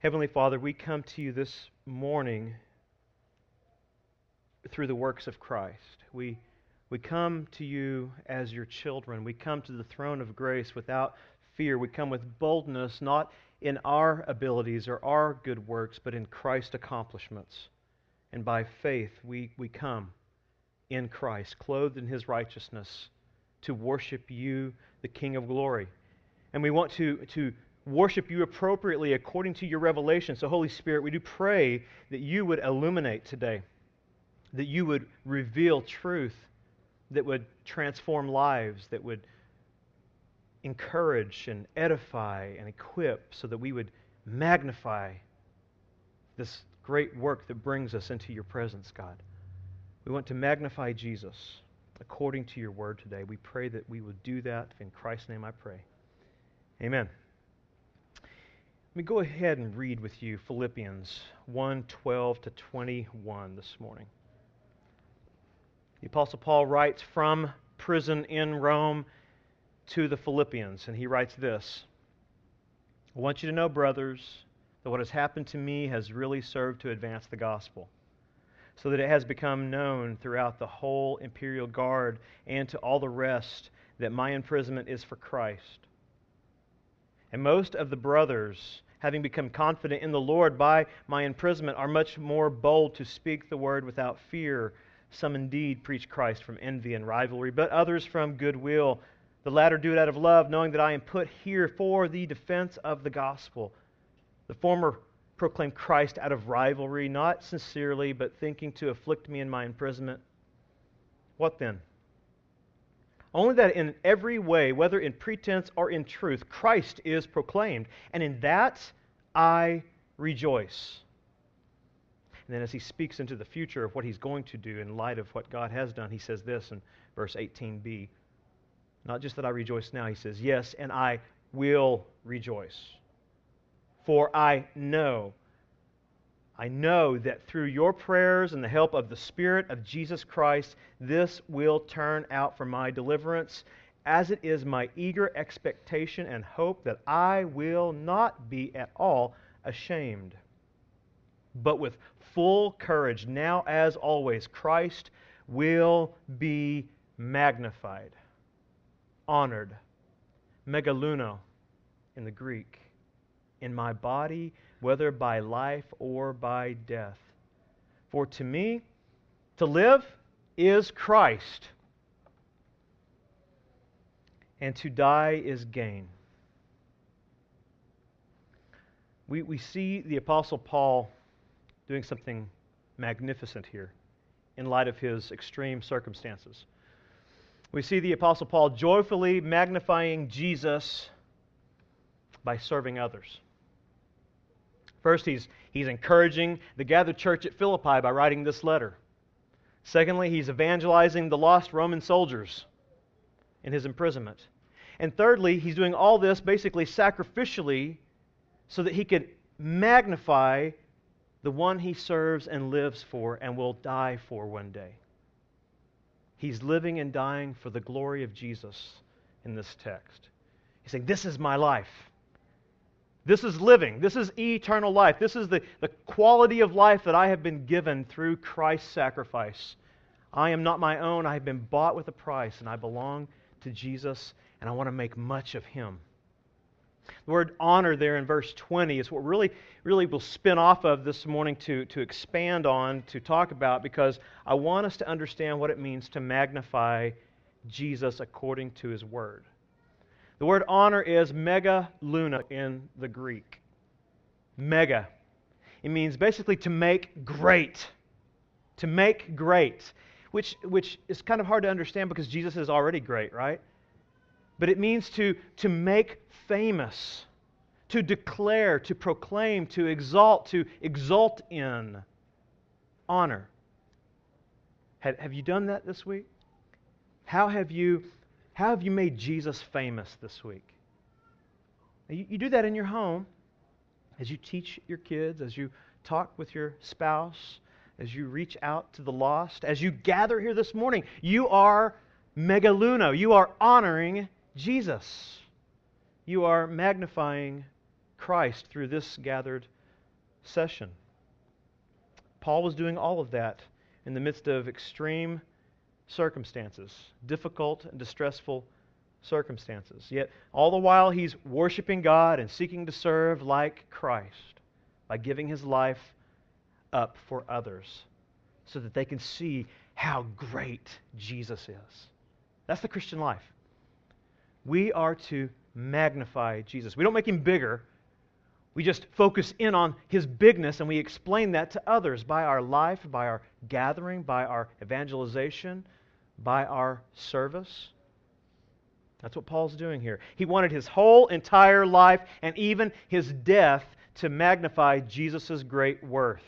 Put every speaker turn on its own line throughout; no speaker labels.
Heavenly Father, we come to you this morning through the works of Christ. We, we come to you as your children. We come to the throne of grace without fear. We come with boldness, not in our abilities or our good works, but in Christ's accomplishments. And by faith, we, we come in Christ, clothed in his righteousness, to worship you, the King of glory. And we want to, to worship you appropriately according to your revelation. So, Holy Spirit, we do pray that you would illuminate today that you would reveal truth that would transform lives, that would encourage and edify and equip, so that we would magnify this great work that brings us into your presence, God. We want to magnify Jesus according to your word today. We pray that we would do that. In Christ's name I pray. Amen. Let me go ahead and read with you Philippians 1 12 to 21 this morning. The Apostle Paul writes from prison in Rome to the Philippians, and he writes this I want you to know, brothers, that what has happened to me has really served to advance the gospel, so that it has become known throughout the whole imperial guard and to all the rest that my imprisonment is for Christ. And most of the brothers, having become confident in the Lord by my imprisonment, are much more bold to speak the word without fear some indeed preach Christ from envy and rivalry, but others from goodwill. The latter do it out of love, knowing that I am put here for the defense of the gospel. The former proclaim Christ out of rivalry, not sincerely, but thinking to afflict me in my imprisonment. What then? Only that in every way, whether in pretense or in truth, Christ is proclaimed, and in that I rejoice. And then as he speaks into the future of what he's going to do in light of what God has done, he says this in verse 18b. Not just that I rejoice now, he says, Yes, and I will rejoice. For I know, I know that through your prayers and the help of the Spirit of Jesus Christ, this will turn out for my deliverance, as it is my eager expectation and hope that I will not be at all ashamed, but with full courage, now as always, Christ will be magnified, honored, megaluno in the Greek, in my body, whether by life or by death. For to me, to live is Christ, and to die is gain. We, we see the Apostle Paul doing something magnificent here in light of his extreme circumstances. We see the Apostle Paul joyfully magnifying Jesus by serving others. First, he's, he's encouraging the gathered church at Philippi by writing this letter. Secondly, he's evangelizing the lost Roman soldiers in his imprisonment. And thirdly, he's doing all this basically sacrificially so that he could magnify the one he serves and lives for and will die for one day. He's living and dying for the glory of Jesus in this text. He's saying, This is my life. This is living. This is eternal life. This is the, the quality of life that I have been given through Christ's sacrifice. I am not my own. I have been bought with a price, and I belong to Jesus, and I want to make much of him. The word honor there in verse 20 is what really, really will spin off of this morning to, to expand on, to talk about, because I want us to understand what it means to magnify Jesus according to his word. The word honor is mega luna in the Greek. Mega. It means basically to make great. To make great. Which, which is kind of hard to understand because Jesus is already great, right? But it means to, to make famous, to declare, to proclaim, to exalt, to exult in honor. Have, have you done that this week? How have you, how have you made Jesus famous this week? You, you do that in your home as you teach your kids, as you talk with your spouse, as you reach out to the lost, as you gather here this morning. You are megaluno. You are honoring Jesus you are magnifying Christ through this gathered session. Paul was doing all of that in the midst of extreme circumstances, difficult and distressful circumstances. Yet, all the while, he's worshiping God and seeking to serve like Christ by giving his life up for others so that they can see how great Jesus is. That's the Christian life. We are to magnify Jesus. We don't make him bigger. We just focus in on his bigness and we explain that to others by our life, by our gathering, by our evangelization, by our service. That's what Paul's doing here. He wanted his whole entire life and even his death to magnify Jesus' great worth.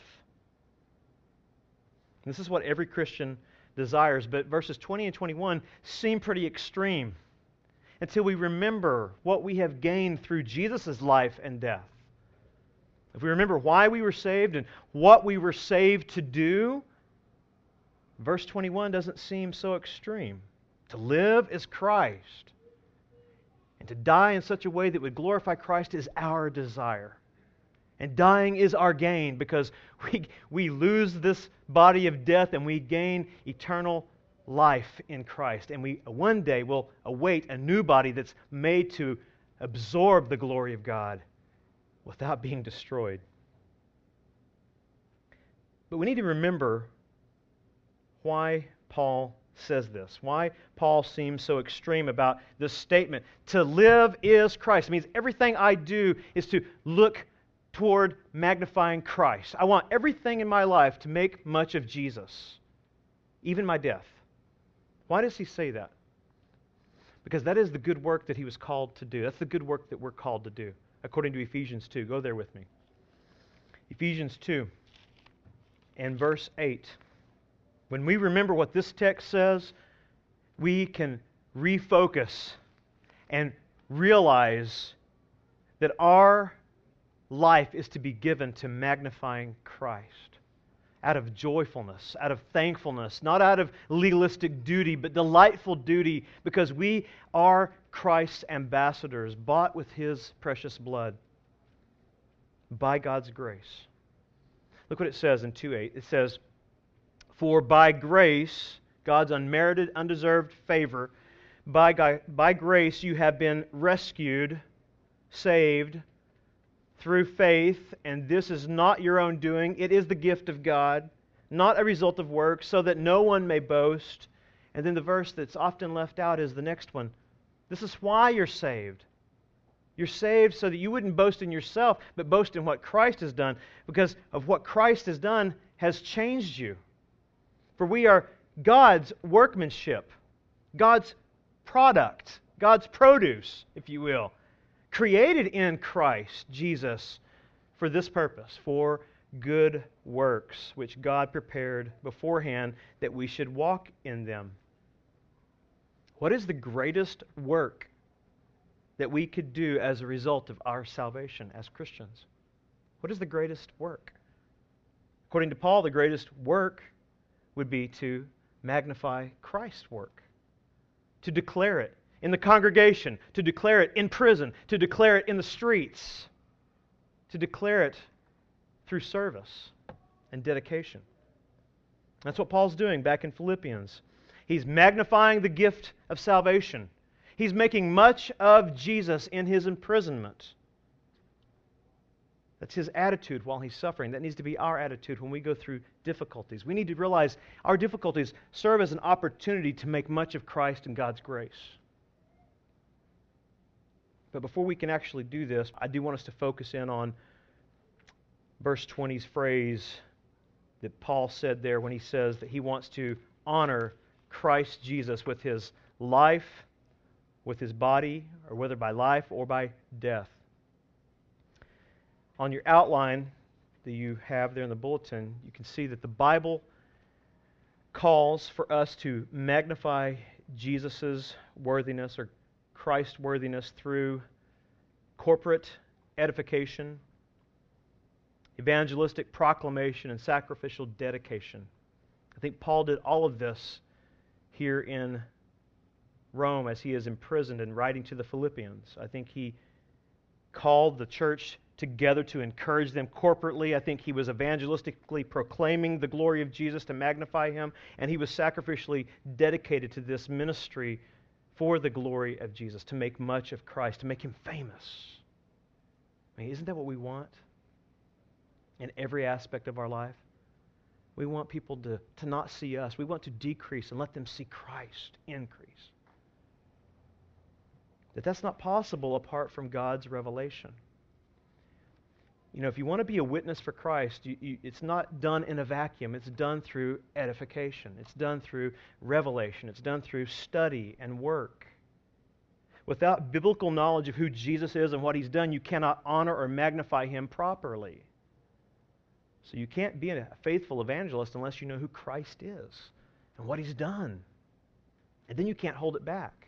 This is what every Christian desires, but verses 20 and 21 seem pretty extreme until we remember what we have gained through Jesus' life and death. If we remember why we were saved and what we were saved to do, verse 21 doesn't seem so extreme. To live is Christ, and to die in such a way that would glorify Christ is our desire. And dying is our gain because we, we lose this body of death and we gain eternal life in Christ. And we one day will await a new body that's made to absorb the glory of God without being destroyed. But we need to remember why Paul says this, why Paul seems so extreme about this statement. To live is Christ. It means everything I do is to look toward magnifying Christ. I want everything in my life to make much of Jesus, even my death. Why does he say that? Because that is the good work that he was called to do. That's the good work that we're called to do, according to Ephesians 2. Go there with me. Ephesians 2 and verse 8. When we remember what this text says, we can refocus and realize that our life is to be given to magnifying Christ out of joyfulness, out of thankfulness, not out of legalistic duty, but delightful duty because we are Christ's ambassadors, bought with his precious blood by God's grace. Look what it says in 2 8. It says, For by grace, God's unmerited, undeserved favor, by, by grace you have been rescued, saved through faith, and this is not your own doing. It is the gift of God, not a result of works, so that no one may boast. And then the verse that's often left out is the next one. This is why you're saved. You're saved so that you wouldn't boast in yourself, but boast in what Christ has done, because of what Christ has done has changed you. For we are God's workmanship, God's product, God's produce, if you will created in Christ Jesus for this purpose, for good works, which God prepared beforehand that we should walk in them. What is the greatest work that we could do as a result of our salvation as Christians? What is the greatest work? According to Paul, the greatest work would be to magnify Christ's work, to declare it in the congregation, to declare it in prison, to declare it in the streets, to declare it through service and dedication. That's what Paul's doing back in Philippians. He's magnifying the gift of salvation. He's making much of Jesus in his imprisonment. That's his attitude while he's suffering. That needs to be our attitude when we go through difficulties. We need to realize our difficulties serve as an opportunity to make much of Christ and God's grace. But before we can actually do this, I do want us to focus in on verse 20's phrase that Paul said there when he says that he wants to honor Christ Jesus with his life, with his body, or whether by life or by death. On your outline that you have there in the bulletin, you can see that the Bible calls for us to magnify Jesus' worthiness or Christ worthiness through corporate edification, evangelistic proclamation, and sacrificial dedication. I think Paul did all of this here in Rome as he is imprisoned and writing to the Philippians. I think he called the church together to encourage them corporately. I think he was evangelistically proclaiming the glory of Jesus to magnify him, and he was sacrificially dedicated to this ministry for the glory of Jesus, to make much of Christ, to make him famous. I mean, isn't that what we want in every aspect of our life? We want people to, to not see us. We want to decrease and let them see Christ increase. That that's not possible apart from God's revelation. You know, if you want to be a witness for Christ, you, you, it's not done in a vacuum. It's done through edification. It's done through revelation. It's done through study and work. Without biblical knowledge of who Jesus is and what he's done, you cannot honor or magnify him properly. So you can't be a faithful evangelist unless you know who Christ is and what he's done. And then you can't hold it back.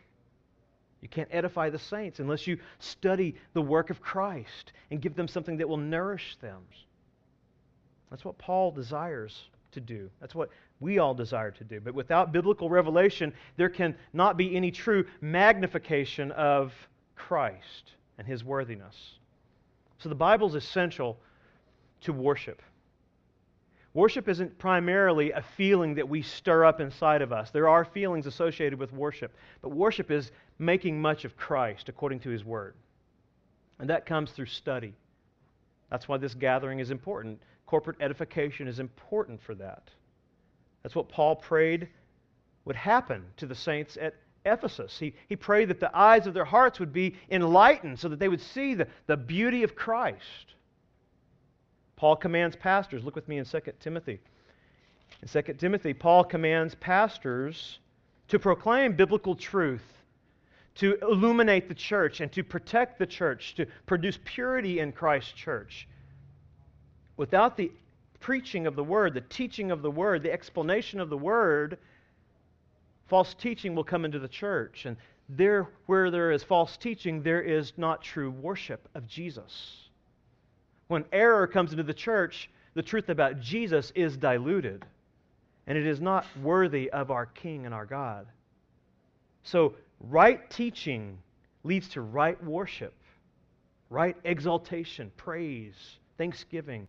You can't edify the saints unless you study the work of Christ and give them something that will nourish them. That's what Paul desires to do. That's what we all desire to do. But without biblical revelation, there can not be any true magnification of Christ and his worthiness. So the Bible is essential to worship. Worship isn't primarily a feeling that we stir up inside of us. There are feelings associated with worship, but worship is making much of Christ according to His Word. And that comes through study. That's why this gathering is important. Corporate edification is important for that. That's what Paul prayed would happen to the saints at Ephesus. He, he prayed that the eyes of their hearts would be enlightened so that they would see the, the beauty of Christ. Paul commands pastors. Look with me in 2 Timothy. In 2 Timothy, Paul commands pastors to proclaim biblical truth, to illuminate the church, and to protect the church, to produce purity in Christ's church. Without the preaching of the word, the teaching of the word, the explanation of the word, false teaching will come into the church. And there, where there is false teaching, there is not true worship of Jesus. When error comes into the church, the truth about Jesus is diluted, and it is not worthy of our King and our God. So, right teaching leads to right worship, right exaltation, praise, thanksgiving.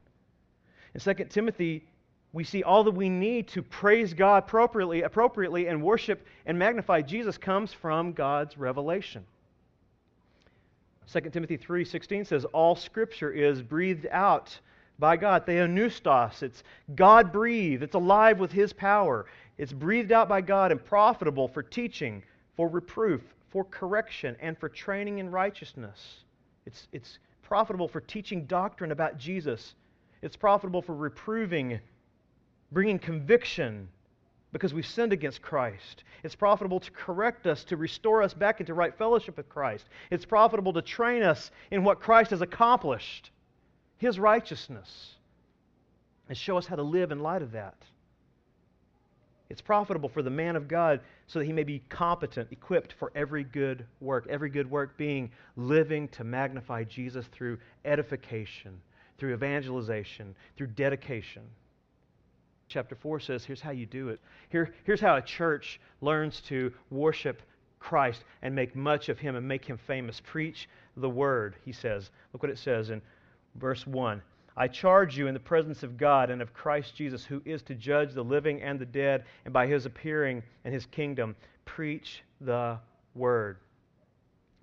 In 2 Timothy, we see all that we need to praise God appropriately, appropriately and worship and magnify Jesus comes from God's revelation. 2 Timothy 3:16 says all scripture is breathed out by God. Theopneustos. It's God breathed. It's alive with his power. It's breathed out by God and profitable for teaching, for reproof, for correction, and for training in righteousness. It's, it's profitable for teaching doctrine about Jesus. It's profitable for reproving, bringing conviction, because we've sinned against Christ. It's profitable to correct us, to restore us back into right fellowship with Christ. It's profitable to train us in what Christ has accomplished, His righteousness, and show us how to live in light of that. It's profitable for the man of God so that he may be competent, equipped for every good work. Every good work being living to magnify Jesus through edification, through evangelization, through dedication chapter 4 says here's how you do it. Here, here's how a church learns to worship Christ and make much of him and make him famous. Preach the word, he says. Look what it says in verse 1. I charge you in the presence of God and of Christ Jesus, who is to judge the living and the dead, and by his appearing and his kingdom, preach the word.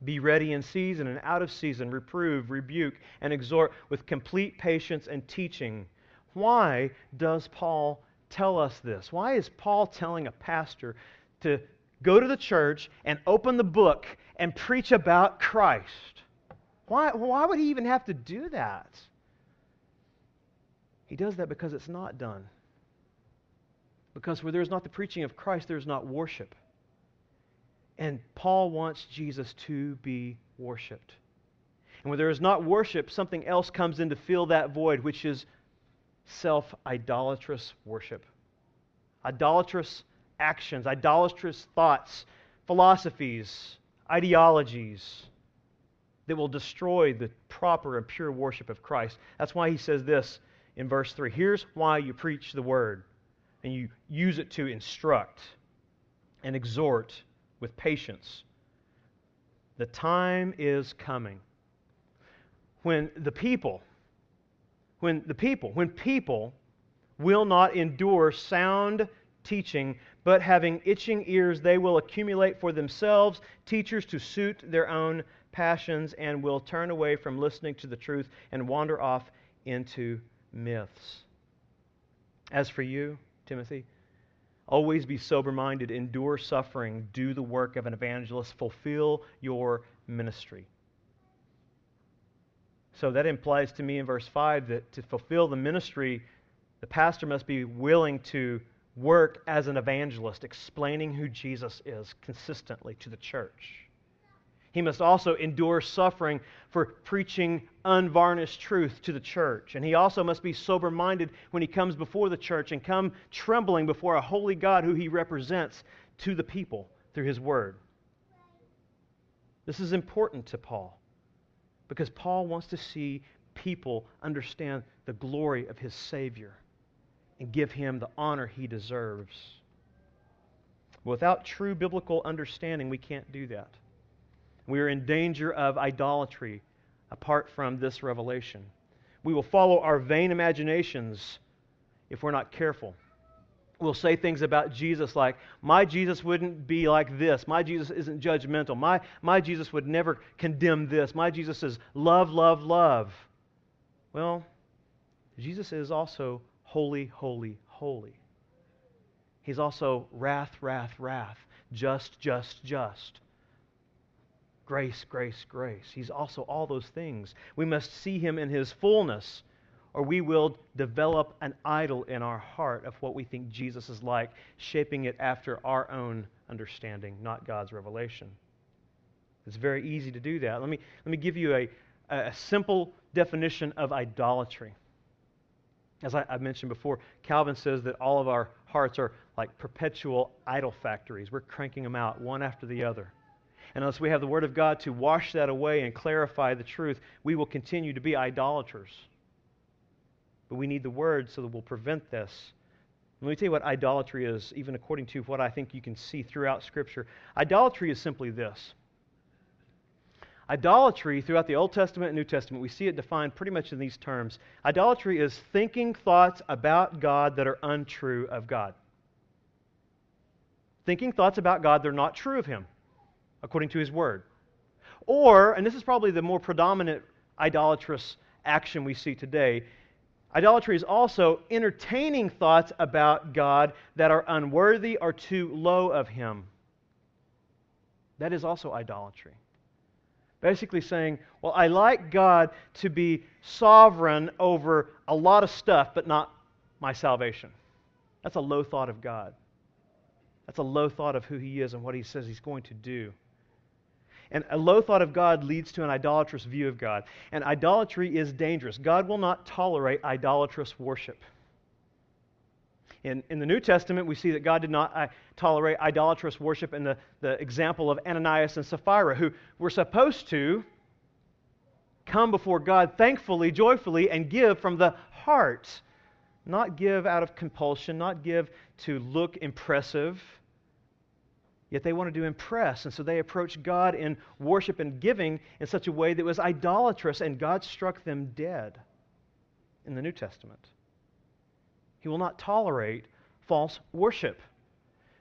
Be ready in season and out of season, reprove, rebuke, and exhort with complete patience and teaching. Why does Paul tell us this? Why is Paul telling a pastor to go to the church and open the book and preach about Christ? Why, why would he even have to do that? He does that because it's not done. Because where there's not the preaching of Christ, there's not worship. And Paul wants Jesus to be worshiped. And where there is not worship, something else comes in to fill that void, which is self idolatrous worship, idolatrous actions, idolatrous thoughts, philosophies, ideologies that will destroy the proper and pure worship of Christ. That's why he says this in verse 3. Here's why you preach the word and you use it to instruct and exhort with patience. The time is coming when the people, when the people, when people will not endure sound teaching, but having itching ears, they will accumulate for themselves teachers to suit their own passions and will turn away from listening to the truth and wander off into myths. As for you, Timothy, always be sober minded, endure suffering, do the work of an evangelist, fulfill your ministry. So that implies to me in verse 5 that to fulfill the ministry, the pastor must be willing to work as an evangelist, explaining who Jesus is consistently to the church. He must also endure suffering for preaching unvarnished truth to the church. And he also must be sober minded when he comes before the church and come trembling before a holy God who he represents to the people through his word. This is important to Paul because Paul wants to see people understand the glory of his Savior and give him the honor he deserves. Without true biblical understanding, we can't do that. We are in danger of idolatry apart from this revelation. We will follow our vain imaginations if we're not careful. We'll say things about Jesus like, My Jesus wouldn't be like this. My Jesus isn't judgmental. My, my Jesus would never condemn this. My Jesus is love, love, love. Well, Jesus is also holy, holy, holy. He's also wrath, wrath, wrath, just, just, just. Grace, grace, grace. He's also all those things. We must see him in his fullness, or we will develop an idol in our heart of what we think Jesus is like, shaping it after our own understanding, not God's revelation. It's very easy to do that. Let me, let me give you a, a simple definition of idolatry. As I, I mentioned before, Calvin says that all of our hearts are like perpetual idol factories. We're cranking them out one after the other. And unless we have the Word of God to wash that away and clarify the truth, we will continue to be idolaters. But we need the Word so that we'll prevent this. Let me tell you what idolatry is, even according to what I think you can see throughout Scripture. Idolatry is simply this. Idolatry, throughout the Old Testament and New Testament, we see it defined pretty much in these terms. Idolatry is thinking thoughts about God that are untrue of God. Thinking thoughts about God that are not true of Him according to his word. Or, and this is probably the more predominant idolatrous action we see today, idolatry is also entertaining thoughts about God that are unworthy or too low of him. That is also idolatry. Basically saying, well, I like God to be sovereign over a lot of stuff, but not my salvation. That's a low thought of God. That's a low thought of who He is and what He says He's going to do. And a low thought of God leads to an idolatrous view of God. And idolatry is dangerous. God will not tolerate idolatrous worship. In, in the New Testament, we see that God did not uh, tolerate idolatrous worship in the, the example of Ananias and Sapphira, who were supposed to come before God thankfully, joyfully, and give from the heart. Not give out of compulsion, not give to look impressive Yet they wanted to impress, and so they approached God in worship and giving in such a way that was idolatrous, and God struck them dead in the New Testament. He will not tolerate false worship.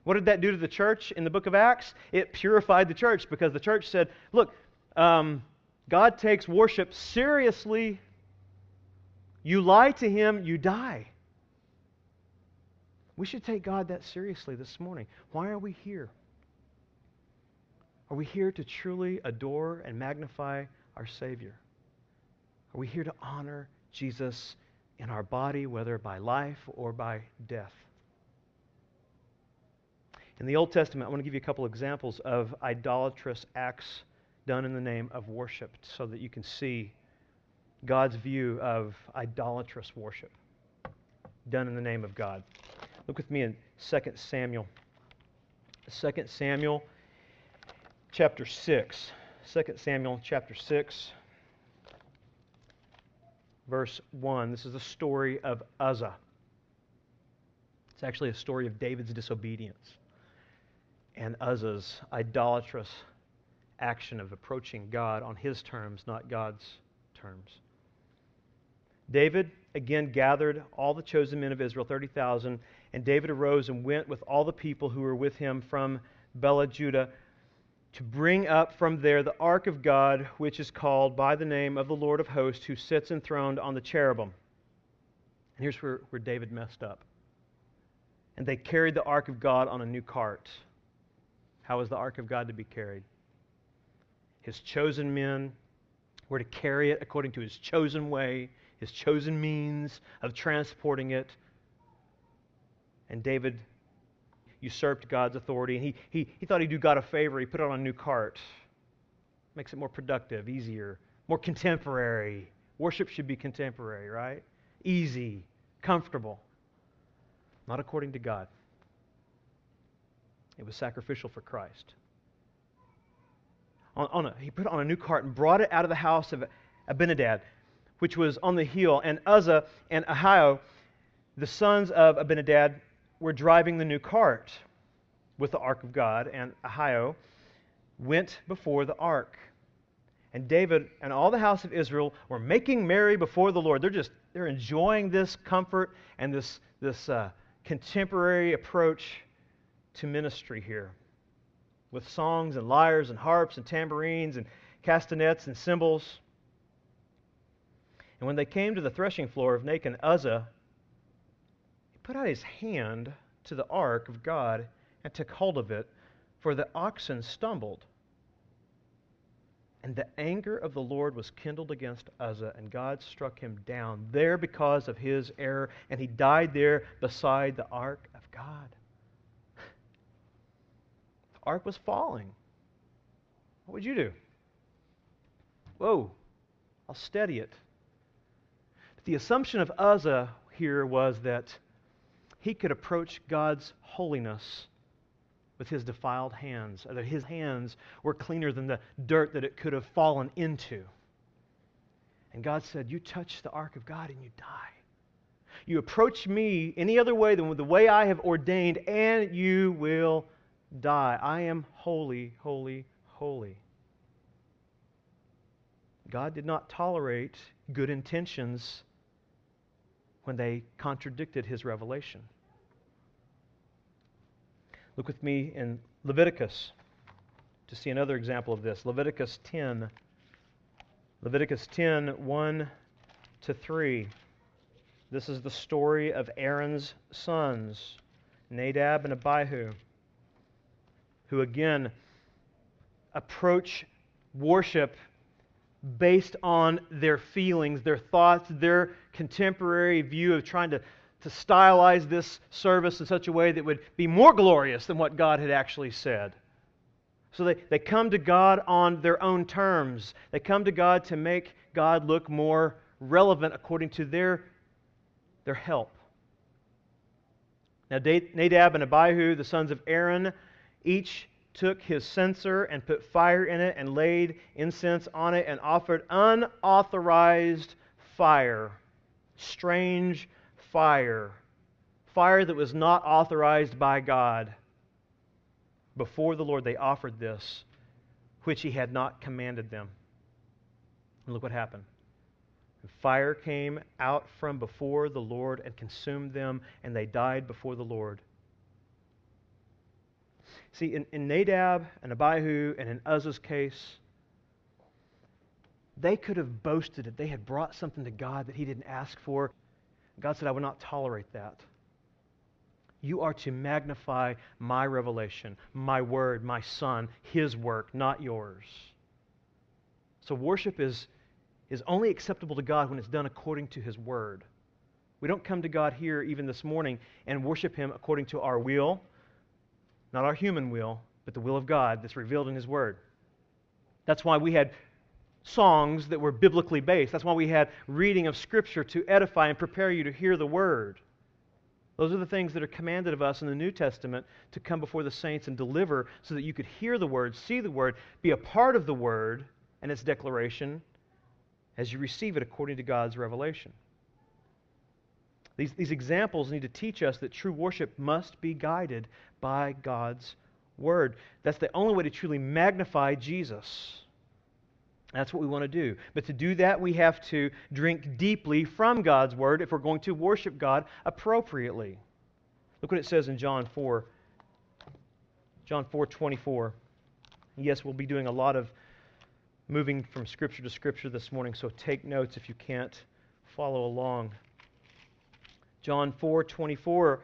What did that do to the church in the book of Acts? It purified the church because the church said, look, um, God takes worship seriously. You lie to him, you die. We should take God that seriously this morning. Why are we here? Are we here to truly adore and magnify our Savior? Are we here to honor Jesus in our body, whether by life or by death? In the Old Testament, I want to give you a couple examples of idolatrous acts done in the name of worship so that you can see God's view of idolatrous worship done in the name of God. Look with me in 2 Samuel. 2 Samuel chapter 6. 2 Samuel chapter 6, verse 1. This is the story of Uzzah. It's actually a story of David's disobedience and Uzzah's idolatrous action of approaching God on his terms, not God's terms. David again gathered all the chosen men of Israel, 30,000, and David arose and went with all the people who were with him from Baale, Judah, to bring up from there the ark of God, which is called by the name of the Lord of hosts, who sits enthroned on the cherubim. And here's where, where David messed up. And they carried the ark of God on a new cart. How was the ark of God to be carried? His chosen men were to carry it according to his chosen way, his chosen means of transporting it. And David usurped God's authority, and he, he, he thought he'd do God a favor. He put it on a new cart. Makes it more productive, easier, more contemporary. Worship should be contemporary, right? Easy, comfortable. Not according to God. It was sacrificial for Christ. On, on a, he put it on a new cart and brought it out of the house of Abinadab, which was on the hill. And Uzzah and Ahio, the sons of Abinadab, were driving the new cart with the ark of God, and Ahio went before the ark. And David and all the house of Israel were making merry before the Lord. They're just they're enjoying this comfort and this this uh, contemporary approach to ministry here, with songs and lyres and harps and tambourines and castanets and cymbals. And when they came to the threshing floor of Nacon, Uzzah put out his hand to the ark of God and took hold of it, for the oxen stumbled. And the anger of the Lord was kindled against Uzzah, and God struck him down there because of his error, and he died there beside the ark of God. The ark was falling. What would you do? Whoa, I'll steady it. The assumption of Uzzah here was that he could approach God's holiness with his defiled hands, that his hands were cleaner than the dirt that it could have fallen into. And God said, You touch the ark of God and you die. You approach me any other way than the way I have ordained, and you will die. I am holy, holy, holy. God did not tolerate good intentions when they contradicted his revelation. Look with me in Leviticus to see another example of this. Leviticus 10. Leviticus 10, 1 to 3. This is the story of Aaron's sons, Nadab and Abihu, who again approach worship based on their feelings, their thoughts, their contemporary view of trying to, to stylize this service in such a way that would be more glorious than what God had actually said. So they, they come to God on their own terms. They come to God to make God look more relevant according to their, their help. Now, Nadab and Abihu, the sons of Aaron, each took his censer and put fire in it and laid incense on it and offered unauthorized fire, strange fire, fire that was not authorized by God. Before the Lord, they offered this, which he had not commanded them. And look what happened. Fire came out from before the Lord and consumed them, and they died before the Lord. See, in, in Nadab and Abihu and in Uzzah's case, they could have boasted that they had brought something to God that he didn't ask for. God said, I will not tolerate that. You are to magnify my revelation, my word, my son, his work, not yours. So worship is, is only acceptable to God when it's done according to his word. We don't come to God here, even this morning, and worship him according to our will, not our human will, but the will of God that's revealed in His Word. That's why we had songs that were biblically based. That's why we had reading of Scripture to edify and prepare you to hear the Word. Those are the things that are commanded of us in the New Testament to come before the saints and deliver so that you could hear the Word, see the Word, be a part of the Word and its declaration as you receive it according to God's revelation. These, these examples need to teach us that true worship must be guided by God's Word. That's the only way to truly magnify Jesus. That's what we want to do. But to do that, we have to drink deeply from God's Word if we're going to worship God appropriately. Look what it says in John 4. John 4 24. Yes, we'll be doing a lot of moving from Scripture to Scripture this morning, so take notes if you can't follow along. John 4 24.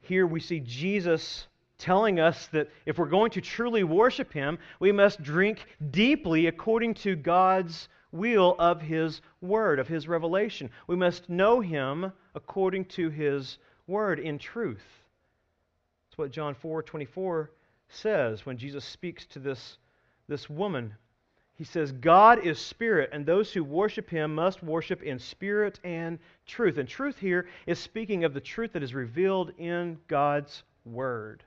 Here we see Jesus telling us that if we're going to truly worship Him, we must drink deeply according to God's will of His Word, of His revelation. We must know Him according to His Word in truth. That's what John 4 24 says when Jesus speaks to this, this woman. He says, God is spirit, and those who worship him must worship in spirit and truth. And truth here is speaking of the truth that is revealed in God's word.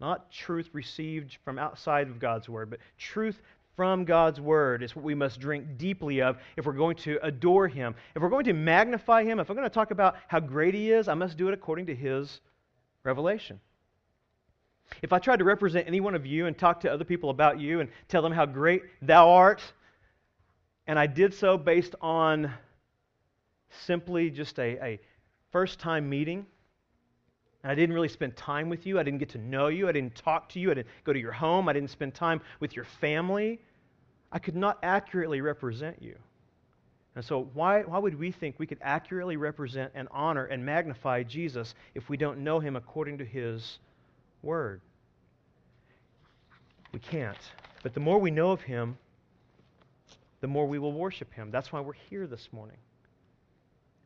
Not truth received from outside of God's Word, but truth from God's Word is what we must drink deeply of if we're going to adore Him. If we're going to magnify Him, if I'm going to talk about how great He is, I must do it according to His revelation. If I tried to represent any one of you and talk to other people about you and tell them how great thou art, and I did so based on simply just a, a first time meeting, and I didn't really spend time with you. I didn't get to know you. I didn't talk to you. I didn't go to your home. I didn't spend time with your family. I could not accurately represent you. And so, why, why would we think we could accurately represent and honor and magnify Jesus if we don't know him according to his word? We can't. But the more we know of him, the more we will worship him. That's why we're here this morning.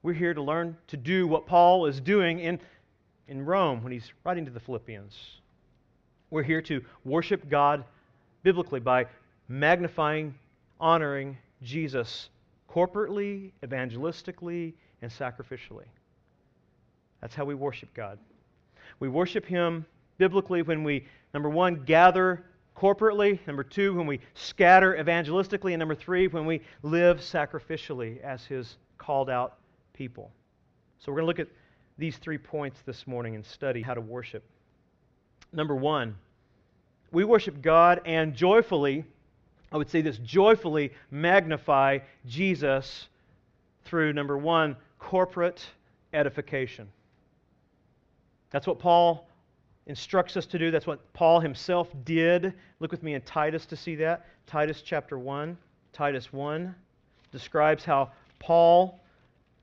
We're here to learn to do what Paul is doing in in Rome when he's writing to the Philippians. We're here to worship God biblically by magnifying, honoring Jesus corporately, evangelistically, and sacrificially. That's how we worship God. We worship Him biblically when we, number one, gather corporately, number two, when we scatter evangelistically, and number three, when we live sacrificially as His called out people. So we're going to look at these three points this morning and study how to worship. Number one, we worship God and joyfully, I would say this, joyfully magnify Jesus through, number one, corporate edification. That's what Paul instructs us to do. That's what Paul himself did. Look with me in Titus to see that. Titus chapter 1. Titus 1 describes how Paul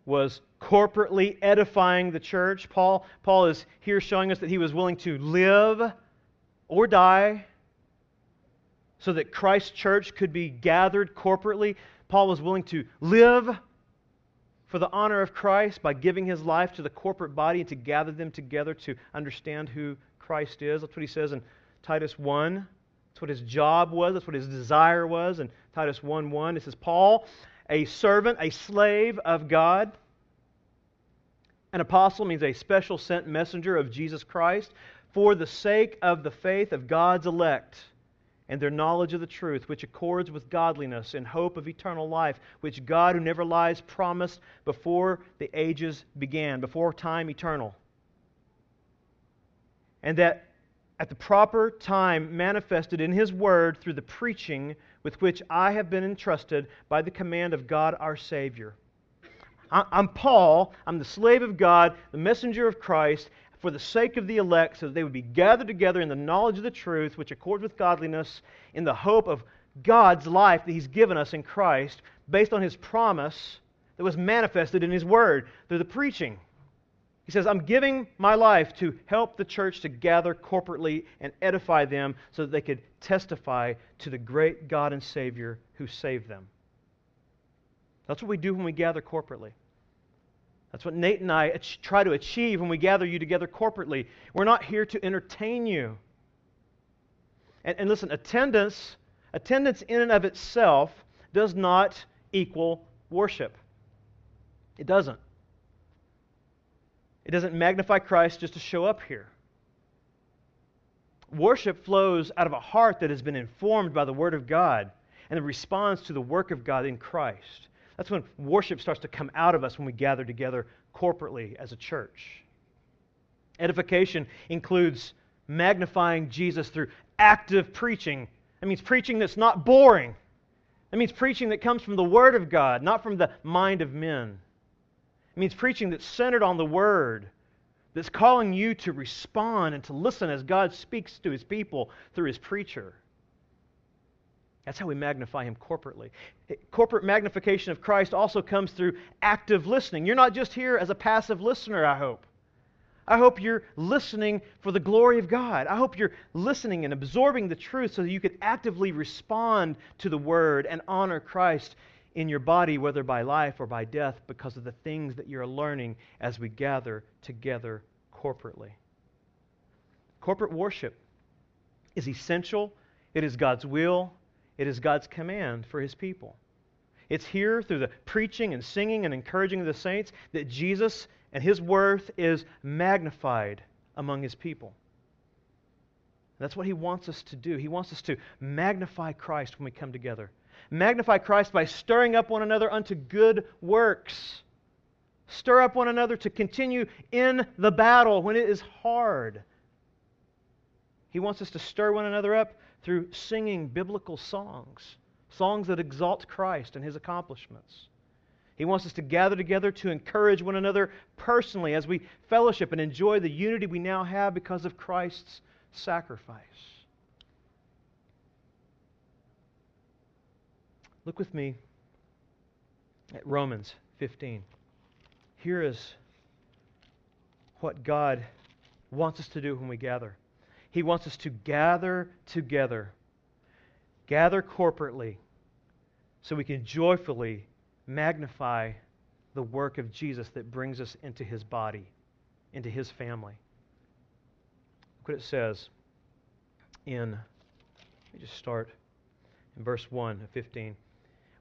was corporately edifying the church. Paul, Paul is here showing us that he was willing to live or die so that Christ's church could be gathered corporately. Paul was willing to live for the honor of Christ by giving his life to the corporate body and to gather them together to understand who Christ is. That's what he says in Titus 1. That's what his job was. That's what his desire was. In Titus 1 1, it says, Paul, a servant, a slave of God. An apostle means a special sent messenger of Jesus Christ for the sake of the faith of God's elect and their knowledge of the truth, which accords with godliness and hope of eternal life, which God, who never lies, promised before the ages began, before time eternal. And that at the proper time manifested in His Word through the preaching with which I have been entrusted by the command of God our Savior. I'm Paul, I'm the slave of God, the messenger of Christ, for the sake of the elect, so that they would be gathered together in the knowledge of the truth, which accords with godliness, in the hope of God's life that He's given us in Christ, based on His promise that was manifested in His Word through the preaching. He says, I'm giving my life to help the church to gather corporately and edify them so that they could testify to the great God and Savior who saved them. That's what we do when we gather corporately. That's what Nate and I try to achieve when we gather you together corporately. We're not here to entertain you. And, and listen, attendance, attendance in and of itself does not equal worship. It doesn't. It doesn't magnify Christ just to show up here. Worship flows out of a heart that has been informed by the Word of God and it responds to the work of God in Christ. That's when worship starts to come out of us when we gather together corporately as a church. Edification includes magnifying Jesus through active preaching That means preaching that's not boring. That means preaching that comes from the Word of God, not from the mind of men. It means preaching that's centered on the Word, that's calling you to respond and to listen as God speaks to His people through His preacher. That's how we magnify Him corporately. Corporate magnification of Christ also comes through active listening. You're not just here as a passive listener, I hope. I hope you're listening for the glory of God. I hope you're listening and absorbing the truth so that you can actively respond to the Word and honor Christ in your body, whether by life or by death, because of the things that you're learning as we gather together corporately. Corporate worship is essential, it is God's will, it is God's command for His people. It's here through the preaching and singing and encouraging of the saints that Jesus and his worth is magnified among his people. That's what he wants us to do. He wants us to magnify Christ when we come together. Magnify Christ by stirring up one another unto good works. Stir up one another to continue in the battle when it is hard. He wants us to stir one another up through singing biblical songs, songs that exalt Christ and his accomplishments. He wants us to gather together to encourage one another personally as we fellowship and enjoy the unity we now have because of Christ's sacrifice. Look with me at Romans 15. Here is what God wants us to do when we gather. He wants us to gather together, gather corporately, so we can joyfully magnify the work of Jesus that brings us into his body, into his family. Look what it says in, let me just start in verse 1 of 15.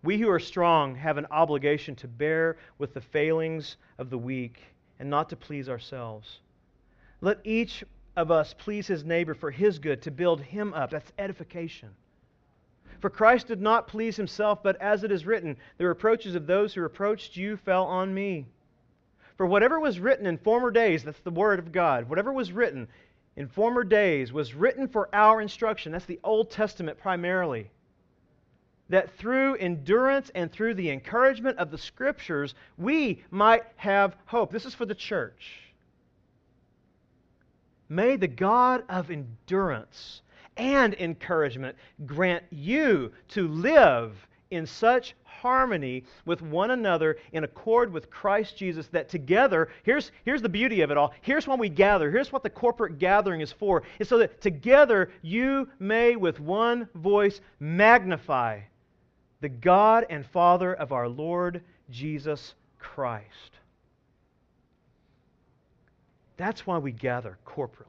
We who are strong have an obligation to bear with the failings of the weak and not to please ourselves. Let each of us please his neighbor for his good, to build him up. That's edification. For Christ did not please himself, but as it is written, the reproaches of those who reproached you fell on me. For whatever was written in former days, that's the word of God, whatever was written in former days was written for our instruction. That's the Old Testament primarily. That through endurance and through the encouragement of the Scriptures, we might have hope. This is for the church. May the God of endurance and encouragement grant you to live in such harmony with one another in accord with Christ Jesus that together, here's, here's the beauty of it all. Here's when we gather. Here's what the corporate gathering is for. Is so that together you may with one voice magnify the God and Father of our Lord Jesus Christ. That's why we gather corporately.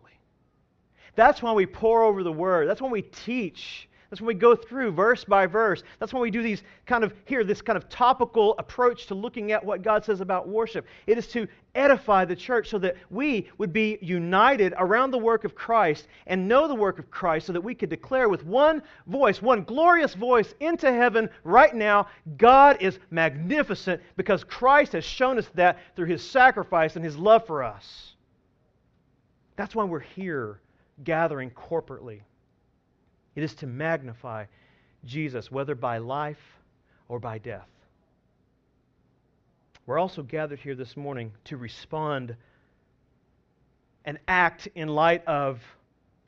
That's why we pore over the Word. That's when we teach. That's when we go through verse by verse. That's when we do these kind of, here, this kind of topical approach to looking at what God says about worship. It is to edify the church so that we would be united around the work of Christ and know the work of Christ so that we could declare with one voice, one glorious voice into heaven right now God is magnificent because Christ has shown us that through his sacrifice and his love for us. That's why we're here gathering corporately. It is to magnify Jesus, whether by life or by death. We're also gathered here this morning to respond and act in light of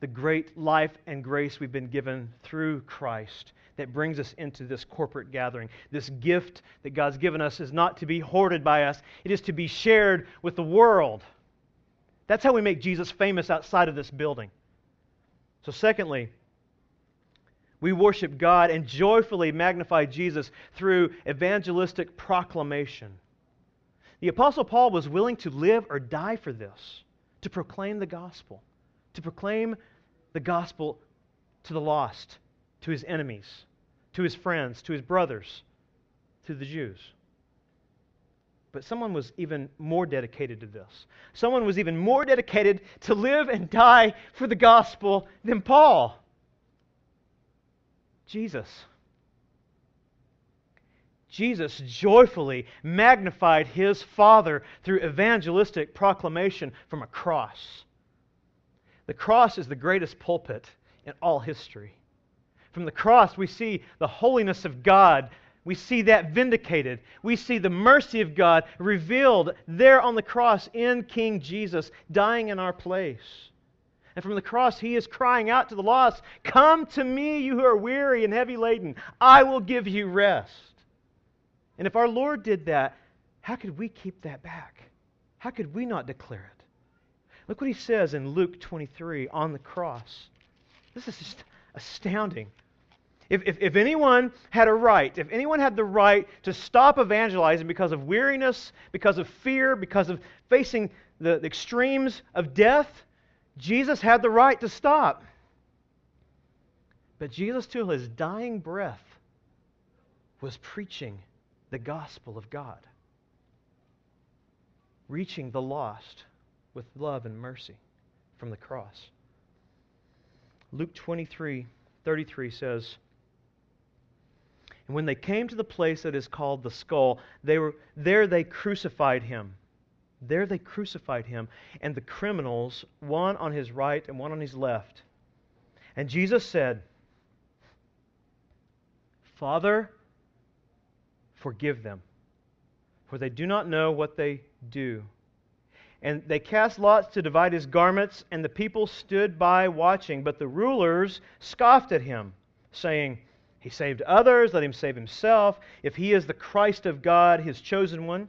the great life and grace we've been given through Christ that brings us into this corporate gathering. This gift that God's given us is not to be hoarded by us, it is to be shared with the world. That's how we make Jesus famous outside of this building. So, secondly, we worship God and joyfully magnify Jesus through evangelistic proclamation. The Apostle Paul was willing to live or die for this, to proclaim the gospel, to proclaim the gospel to the lost, to his enemies, to his friends, to his brothers, to the Jews. But someone was even more dedicated to this. Someone was even more dedicated to live and die for the gospel than Paul. Jesus. Jesus joyfully magnified his Father through evangelistic proclamation from a cross. The cross is the greatest pulpit in all history. From the cross, we see the holiness of God. We see that vindicated. We see the mercy of God revealed there on the cross in King Jesus, dying in our place. And from the cross, he is crying out to the lost Come to me, you who are weary and heavy laden. I will give you rest. And if our Lord did that, how could we keep that back? How could we not declare it? Look what he says in Luke 23 on the cross. This is just astounding. If, if, if, anyone had a right, if anyone had the right to stop evangelizing because of weariness, because of fear, because of facing the, the extremes of death, Jesus had the right to stop. But Jesus, till his dying breath, was preaching the gospel of God, reaching the lost with love and mercy from the cross. Luke 23 33 says, And when they came to the place that is called the skull, they were, there they crucified him there they crucified him, and the criminals, one on his right and one on his left. And Jesus said, Father, forgive them, for they do not know what they do. And they cast lots to divide his garments, and the people stood by watching. But the rulers scoffed at him, saying, He saved others, let him save himself. If he is the Christ of God, his chosen one.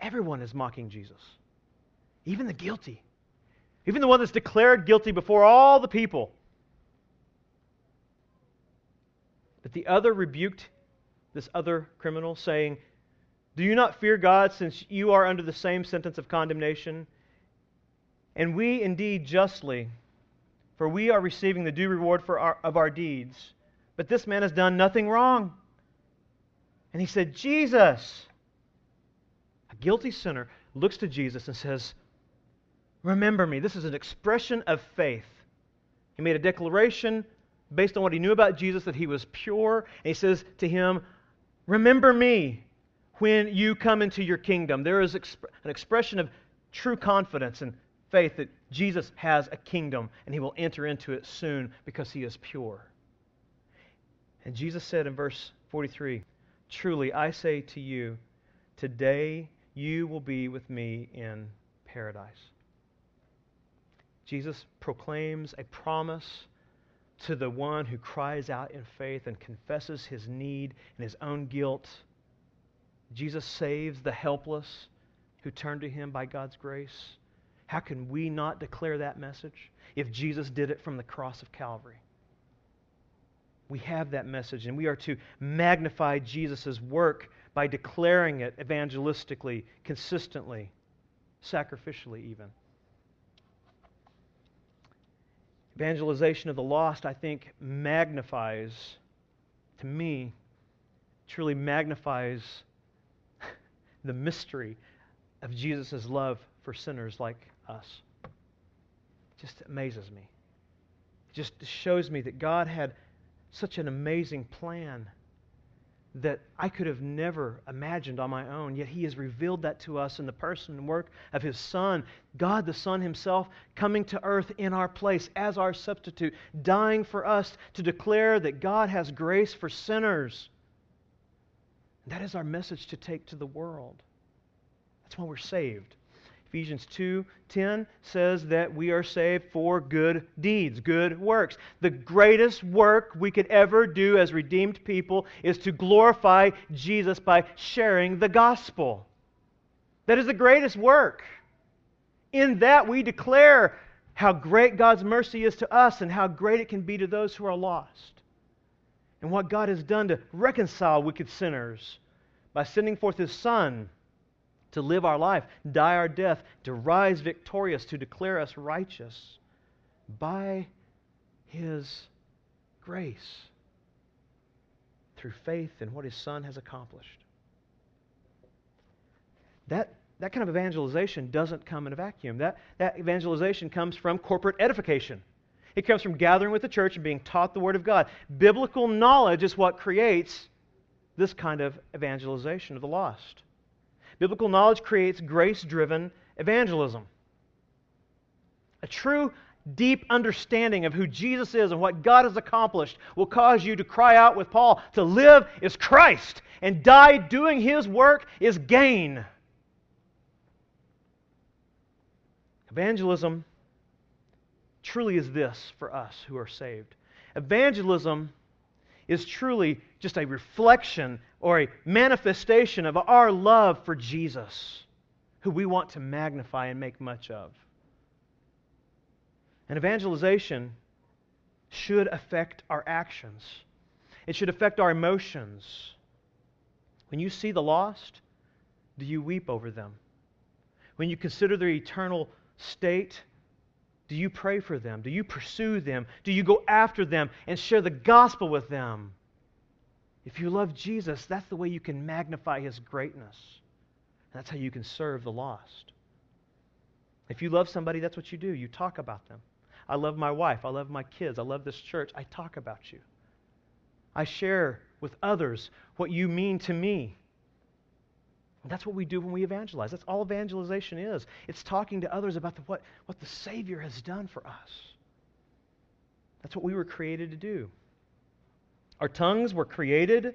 Everyone is mocking Jesus, even the guilty, even the one that's declared guilty before all the people. But the other rebuked this other criminal, saying, Do you not fear God, since you are under the same sentence of condemnation? And we indeed justly, for we are receiving the due reward our, of our deeds. But this man has done nothing wrong. And he said, Jesus, guilty sinner looks to Jesus and says, Remember me. This is an expression of faith. He made a declaration based on what he knew about Jesus that he was pure. And he says to him, Remember me when you come into your kingdom. There is exp- an expression of true confidence and faith that Jesus has a kingdom and he will enter into it soon because he is pure. And Jesus said in verse 43 Truly, I say to you, today you will be with me in paradise. Jesus proclaims a promise to the one who cries out in faith and confesses his need and his own guilt. Jesus saves the helpless who turn to him by God's grace. How can we not declare that message if Jesus did it from the cross of Calvary? We have that message, and we are to magnify Jesus' work by declaring it evangelistically, consistently, sacrificially, even. Evangelization of the lost, I think, magnifies, to me, truly magnifies the mystery of Jesus' love for sinners like us. Just amazes me. Just shows me that God had such an amazing plan that I could have never imagined on my own. Yet He has revealed that to us in the person and work of His Son, God the Son Himself, coming to earth in our place as our substitute, dying for us to declare that God has grace for sinners. That is our message to take to the world. That's why we're saved. Ephesians 2:10 says that we are saved for good deeds, good works. The greatest work we could ever do as redeemed people is to glorify Jesus by sharing the gospel. That is the greatest work. In that we declare how great God's mercy is to us and how great it can be to those who are lost. And what God has done to reconcile wicked sinners by sending forth his son to live our life, die our death, to rise victorious, to declare us righteous by His grace through faith in what his son has accomplished. That, that kind of evangelization doesn't come in a vacuum. That, that evangelization comes from corporate edification. It comes from gathering with the church and being taught the Word of God. Biblical knowledge is what creates this kind of evangelization of the lost. Biblical knowledge creates grace driven evangelism. A true, deep understanding of who Jesus is and what God has accomplished will cause you to cry out with Paul to live is Christ, and die doing his work is gain. Evangelism truly is this for us who are saved. Evangelism is truly just a reflection or a manifestation of our love for Jesus, who we want to magnify and make much of. And evangelization should affect our actions, it should affect our emotions. When you see the lost, do you weep over them? When you consider their eternal state, do you pray for them? Do you pursue them? Do you go after them and share the gospel with them? If you love Jesus, that's the way you can magnify his greatness. That's how you can serve the lost. If you love somebody, that's what you do. You talk about them. I love my wife. I love my kids. I love this church. I talk about you. I share with others what you mean to me. That's what we do when we evangelize. That's all evangelization is. It's talking to others about the, what, what the Savior has done for us. That's what we were created to do. Our tongues were created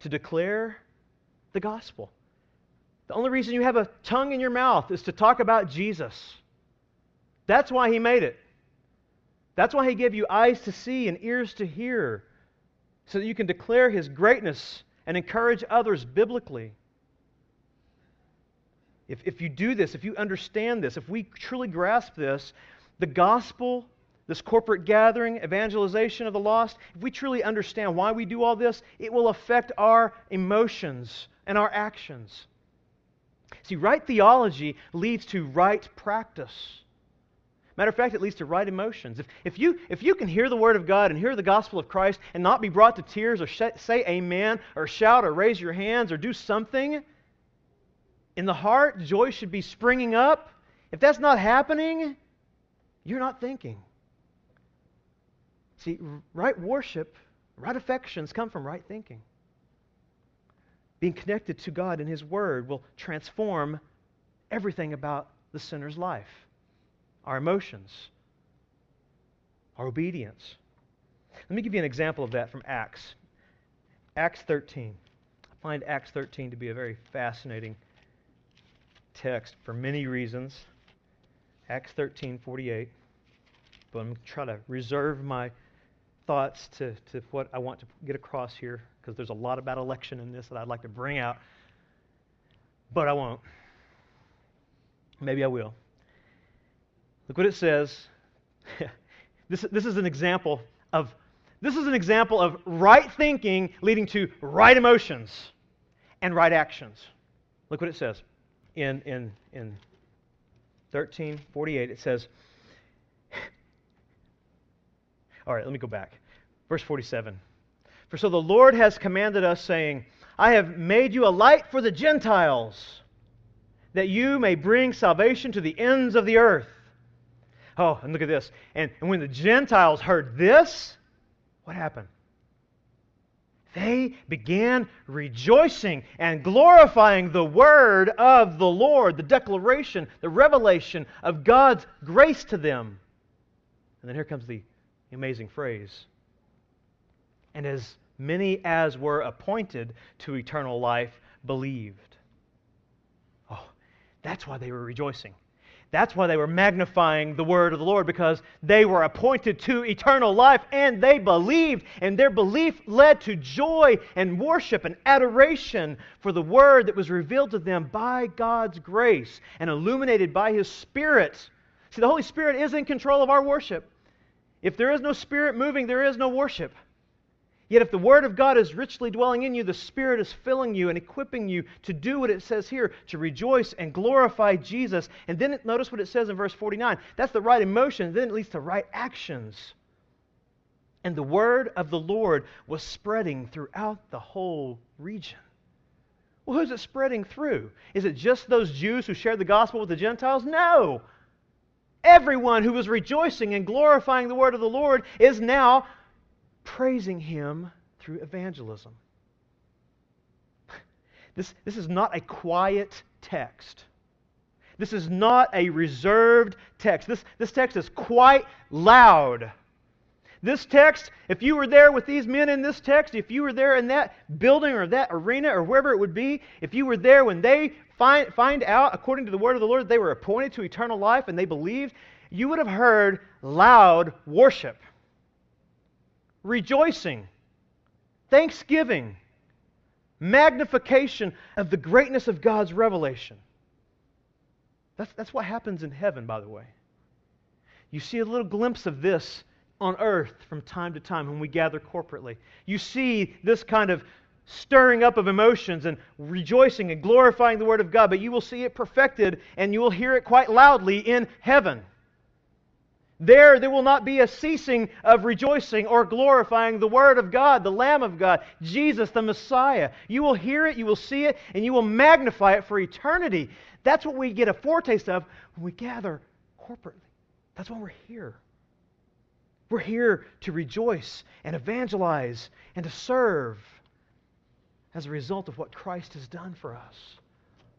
to declare the gospel. The only reason you have a tongue in your mouth is to talk about Jesus. That's why He made it. That's why He gave you eyes to see and ears to hear, so that you can declare His greatness and encourage others biblically. If, if you do this, if you understand this, if we truly grasp this, the gospel, this corporate gathering, evangelization of the lost, if we truly understand why we do all this, it will affect our emotions and our actions. See, right theology leads to right practice. Matter of fact, it leads to right emotions. If, if, you, if you can hear the Word of God and hear the gospel of Christ and not be brought to tears or sh- say amen or shout or raise your hands or do something, in the heart, joy should be springing up. If that's not happening, you're not thinking. See, right worship, right affections come from right thinking. Being connected to God and His Word will transform everything about the sinner's life our emotions, our obedience. Let me give you an example of that from Acts. Acts 13. I find Acts 13 to be a very fascinating text for many reasons. Acts 13 48. But I'm going to try to reserve my thoughts to, to what I want to get across here because there's a lot about election in this that I'd like to bring out. But I won't. Maybe I will. Look what it says. this, this is an example of this is an example of right thinking leading to right emotions and right actions. Look what it says in, in, in 1348, it says, all right, let me go back. Verse 47. For so the Lord has commanded us, saying, I have made you a light for the Gentiles, that you may bring salvation to the ends of the earth. Oh, and look at this. And, and when the Gentiles heard this, what happened? they began rejoicing and glorifying the word of the Lord, the declaration, the revelation of God's grace to them. And then here comes the amazing phrase. And as many as were appointed to eternal life believed. Oh, that's why they were rejoicing. That's why they were magnifying the word of the Lord because they were appointed to eternal life and they believed, and their belief led to joy and worship and adoration for the word that was revealed to them by God's grace and illuminated by His Spirit. See, the Holy Spirit is in control of our worship. If there is no Spirit moving, there is no worship. Yet, if the Word of God is richly dwelling in you, the Spirit is filling you and equipping you to do what it says here to rejoice and glorify Jesus. And then notice what it says in verse 49. That's the right emotion. Then it leads to right actions. And the word of the Lord was spreading throughout the whole region. Well, who's it spreading through? Is it just those Jews who shared the gospel with the Gentiles? No. Everyone who was rejoicing and glorifying the word of the Lord is now praising him through evangelism. This, this is not a quiet text. This is not a reserved text. This, this text is quite loud. This text, if you were there with these men in this text, if you were there in that building or that arena or wherever it would be, if you were there when they find, find out, according to the word of the Lord, they were appointed to eternal life and they believed, you would have heard loud worship, rejoicing, thanksgiving, magnification of the greatness of God's revelation. That's, that's what happens in heaven, by the way. You see a little glimpse of this on earth from time to time when we gather corporately. You see this kind of stirring up of emotions and rejoicing and glorifying the Word of God, but you will see it perfected and you will hear it quite loudly in heaven. There, there will not be a ceasing of rejoicing or glorifying the Word of God, the Lamb of God, Jesus, the Messiah. You will hear it, you will see it, and you will magnify it for eternity. That's what we get a foretaste of when we gather corporately. That's why we're here. We're here to rejoice and evangelize and to serve as a result of what Christ has done for us,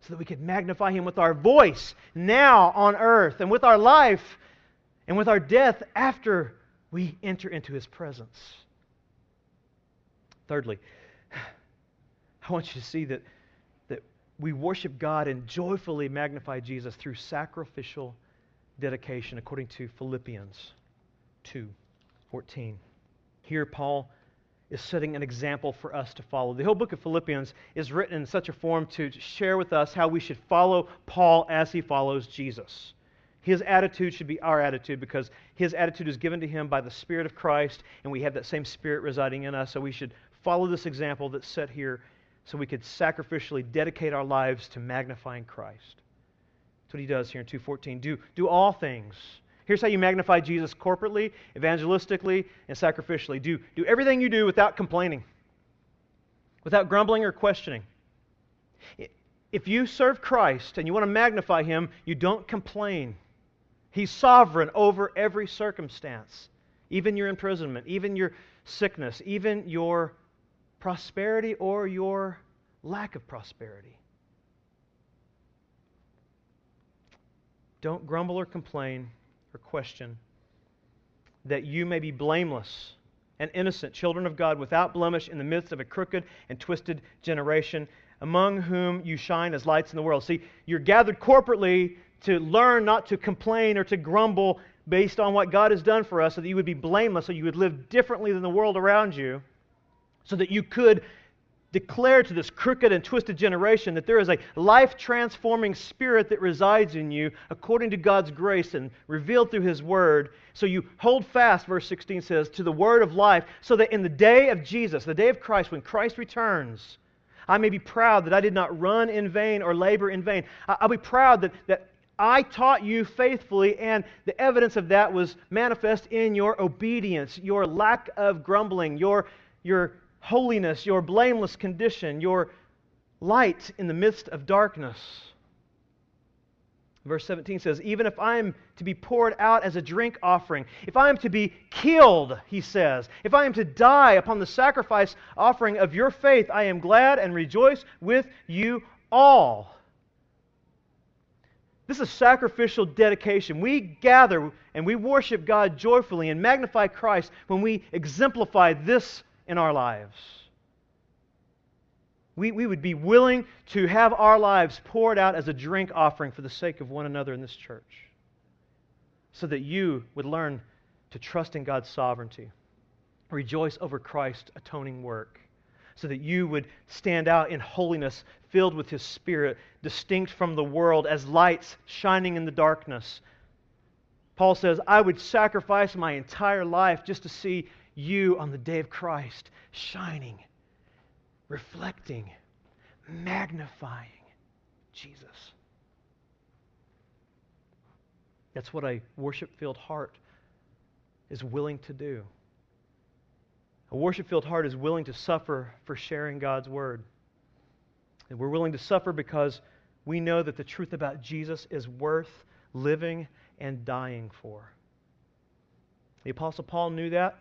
so that we could magnify Him with our voice now on earth and with our life and with our death after we enter into His presence. Thirdly, I want you to see that, that we worship God and joyfully magnify Jesus through sacrificial dedication, according to Philippians 2. 14. Here, Paul is setting an example for us to follow. The whole book of Philippians is written in such a form to share with us how we should follow Paul as he follows Jesus. His attitude should be our attitude because his attitude is given to him by the Spirit of Christ, and we have that same Spirit residing in us. So we should follow this example that's set here so we could sacrificially dedicate our lives to magnifying Christ. That's what he does here in 2.14. Do, do all things Here's how you magnify Jesus corporately, evangelistically, and sacrificially. Do, do everything you do without complaining, without grumbling or questioning. If you serve Christ and you want to magnify Him, you don't complain. He's sovereign over every circumstance, even your imprisonment, even your sickness, even your prosperity or your lack of prosperity. Don't grumble or complain or question, that you may be blameless and innocent, children of God, without blemish in the midst of a crooked and twisted generation, among whom you shine as lights in the world. See, you're gathered corporately to learn not to complain or to grumble based on what God has done for us, so that you would be blameless, so you would live differently than the world around you, so that you could declare to this crooked and twisted generation that there is a life transforming spirit that resides in you according to God's grace and revealed through His Word. So you hold fast, verse 16 says, to the Word of life, so that in the day of Jesus, the day of Christ, when Christ returns, I may be proud that I did not run in vain or labor in vain. I'll be proud that, that I taught you faithfully, and the evidence of that was manifest in your obedience, your lack of grumbling, your, your holiness, your blameless condition, your light in the midst of darkness. Verse 17 says, Even if I am to be poured out as a drink offering, if I am to be killed, he says, if I am to die upon the sacrifice offering of your faith, I am glad and rejoice with you all. This is sacrificial dedication. We gather and we worship God joyfully and magnify Christ when we exemplify this in our lives. We, we would be willing to have our lives poured out as a drink offering for the sake of one another in this church so that you would learn to trust in God's sovereignty, rejoice over Christ's atoning work, so that you would stand out in holiness, filled with His Spirit, distinct from the world as lights shining in the darkness. Paul says, I would sacrifice my entire life just to see you on the day of Christ, shining, reflecting, magnifying Jesus. That's what a worship filled heart is willing to do. A worship filled heart is willing to suffer for sharing God's word. And we're willing to suffer because we know that the truth about Jesus is worth living and dying for. The Apostle Paul knew that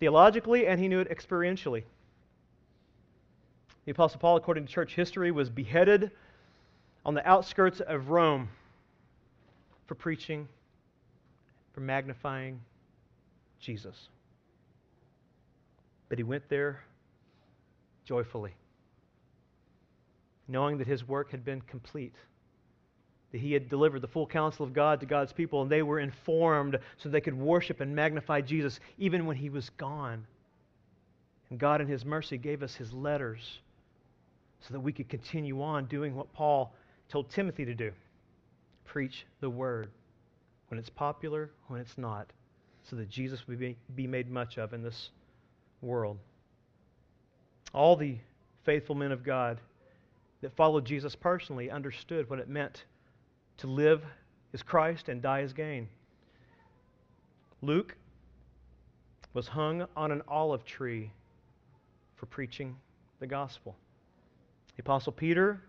theologically, and he knew it experientially. The Apostle Paul, according to church history, was beheaded on the outskirts of Rome for preaching, for magnifying Jesus. But he went there joyfully, knowing that his work had been complete, that he had delivered the full counsel of God to God's people, and they were informed so they could worship and magnify Jesus even when he was gone. And God, in his mercy, gave us his letters so that we could continue on doing what Paul told Timothy to do preach the word when it's popular, when it's not, so that Jesus would be made much of in this world. All the faithful men of God that followed Jesus personally understood what it meant to live is Christ and die is gain. Luke was hung on an olive tree for preaching the gospel. The Apostle Peter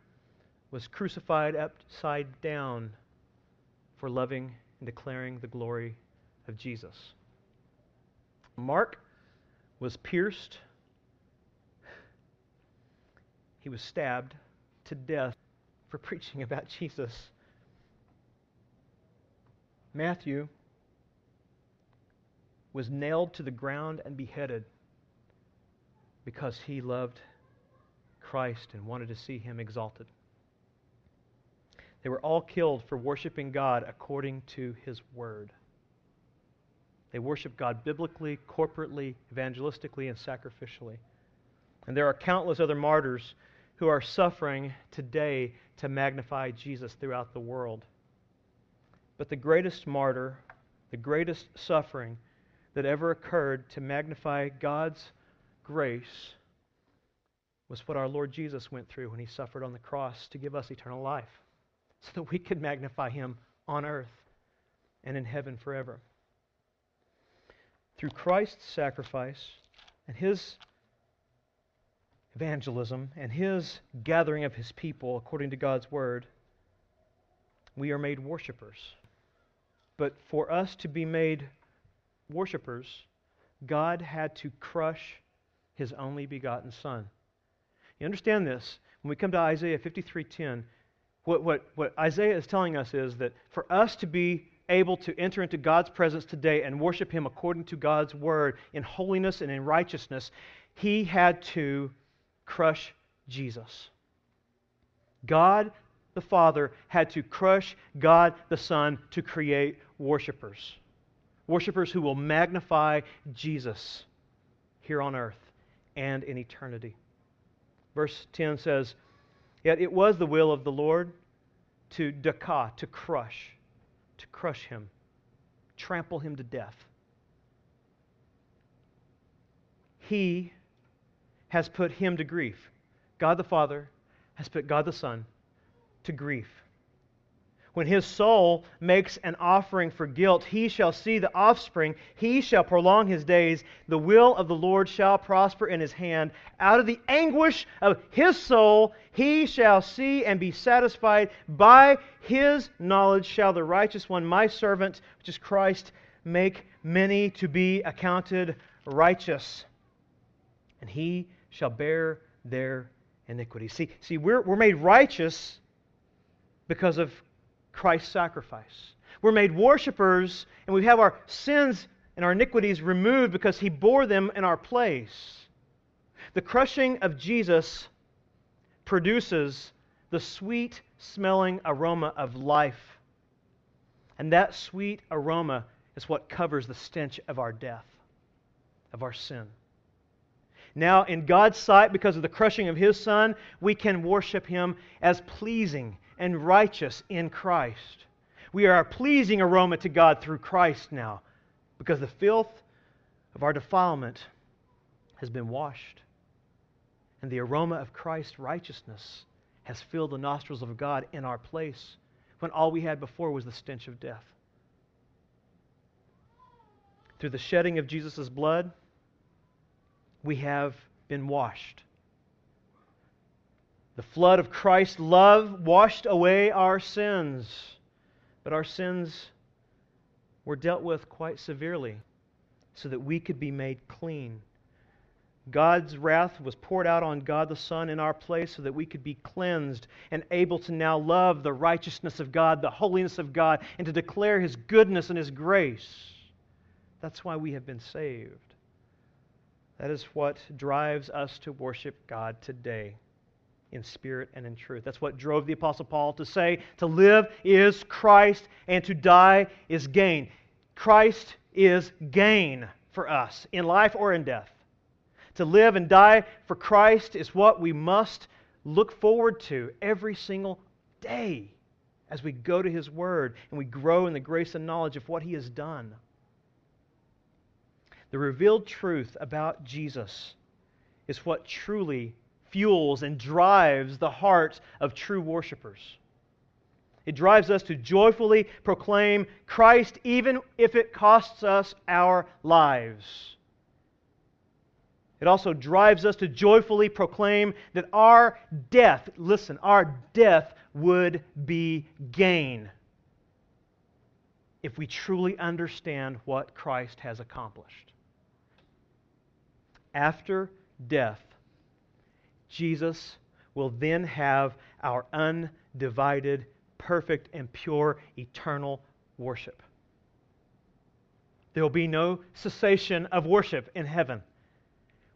was crucified upside down for loving and declaring the glory of Jesus. Mark was pierced, he was stabbed to death for preaching about Jesus. Matthew was nailed to the ground and beheaded because he loved Christ and wanted to see him exalted. They were all killed for worshiping God according to his word. They worship God biblically, corporately, evangelistically, and sacrificially. And there are countless other martyrs who are suffering today to magnify Jesus throughout the world. But the greatest martyr, the greatest suffering that ever occurred to magnify God's grace was what our Lord Jesus went through when he suffered on the cross to give us eternal life, so that we could magnify him on earth and in heaven forever. Through Christ's sacrifice and his evangelism and his gathering of his people according to God's word, we are made worshipers. But for us to be made worshipers, God had to crush his only begotten Son. You understand this? When we come to Isaiah 53:10, what, what, what Isaiah is telling us is that for us to be able to enter into God's presence today and worship Him according to God's word in holiness and in righteousness, He had to crush Jesus. God the Father had to crush God the Son to create worshipers. Worshipers who will magnify Jesus here on earth and in eternity. Verse 10 says, Yet it was the will of the Lord to daka, to crush, to crush him, trample him to death. He has put him to grief. God the Father has put God the Son to grief. When his soul makes an offering for guilt, he shall see the offspring. He shall prolong his days. The will of the Lord shall prosper in his hand. Out of the anguish of his soul, he shall see and be satisfied. By his knowledge shall the righteous one, my servant, which is Christ, make many to be accounted righteous. And he shall bear their iniquity. See, see we're, we're made righteous because of Christ's sacrifice. We're made worshipers, and we have our sins and our iniquities removed because he bore them in our place. The crushing of Jesus produces the sweet smelling aroma of life. And that sweet aroma is what covers the stench of our death, of our sin. Now, in God's sight, because of the crushing of His Son, we can worship Him as pleasing and righteous in Christ. We are a pleasing aroma to God through Christ now because the filth of our defilement has been washed. And the aroma of Christ's righteousness has filled the nostrils of God in our place when all we had before was the stench of death. Through the shedding of Jesus' blood, we have been washed. The flood of Christ's love washed away our sins, but our sins were dealt with quite severely so that we could be made clean. God's wrath was poured out on God the Son in our place so that we could be cleansed and able to now love the righteousness of God, the holiness of God, and to declare His goodness and His grace. That's why we have been saved. That is what drives us to worship God today in spirit and in truth. That's what drove the Apostle Paul to say, to live is Christ and to die is gain. Christ is gain for us in life or in death. To live and die for Christ is what we must look forward to every single day as we go to His Word and we grow in the grace and knowledge of what He has done. The revealed truth about Jesus is what truly fuels and drives the hearts of true worshipers. It drives us to joyfully proclaim Christ even if it costs us our lives. It also drives us to joyfully proclaim that our death, listen, our death would be gain if we truly understand what Christ has accomplished. After death, Jesus will then have our undivided, perfect, and pure eternal worship. There will be no cessation of worship in heaven.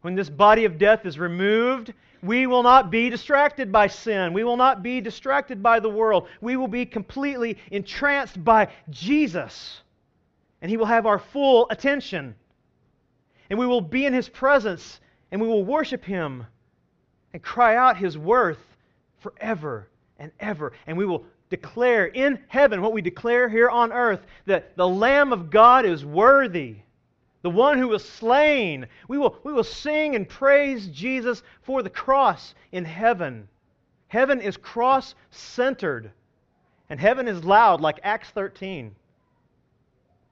When this body of death is removed, we will not be distracted by sin. We will not be distracted by the world. We will be completely entranced by Jesus. And He will have our full attention. And we will be in His presence and we will worship Him and cry out His worth forever and ever. And we will declare in heaven what we declare here on earth that the Lamb of God is worthy the one who was slain. We will, we will sing and praise Jesus for the cross in heaven. Heaven is cross centered, and heaven is loud like Acts 13.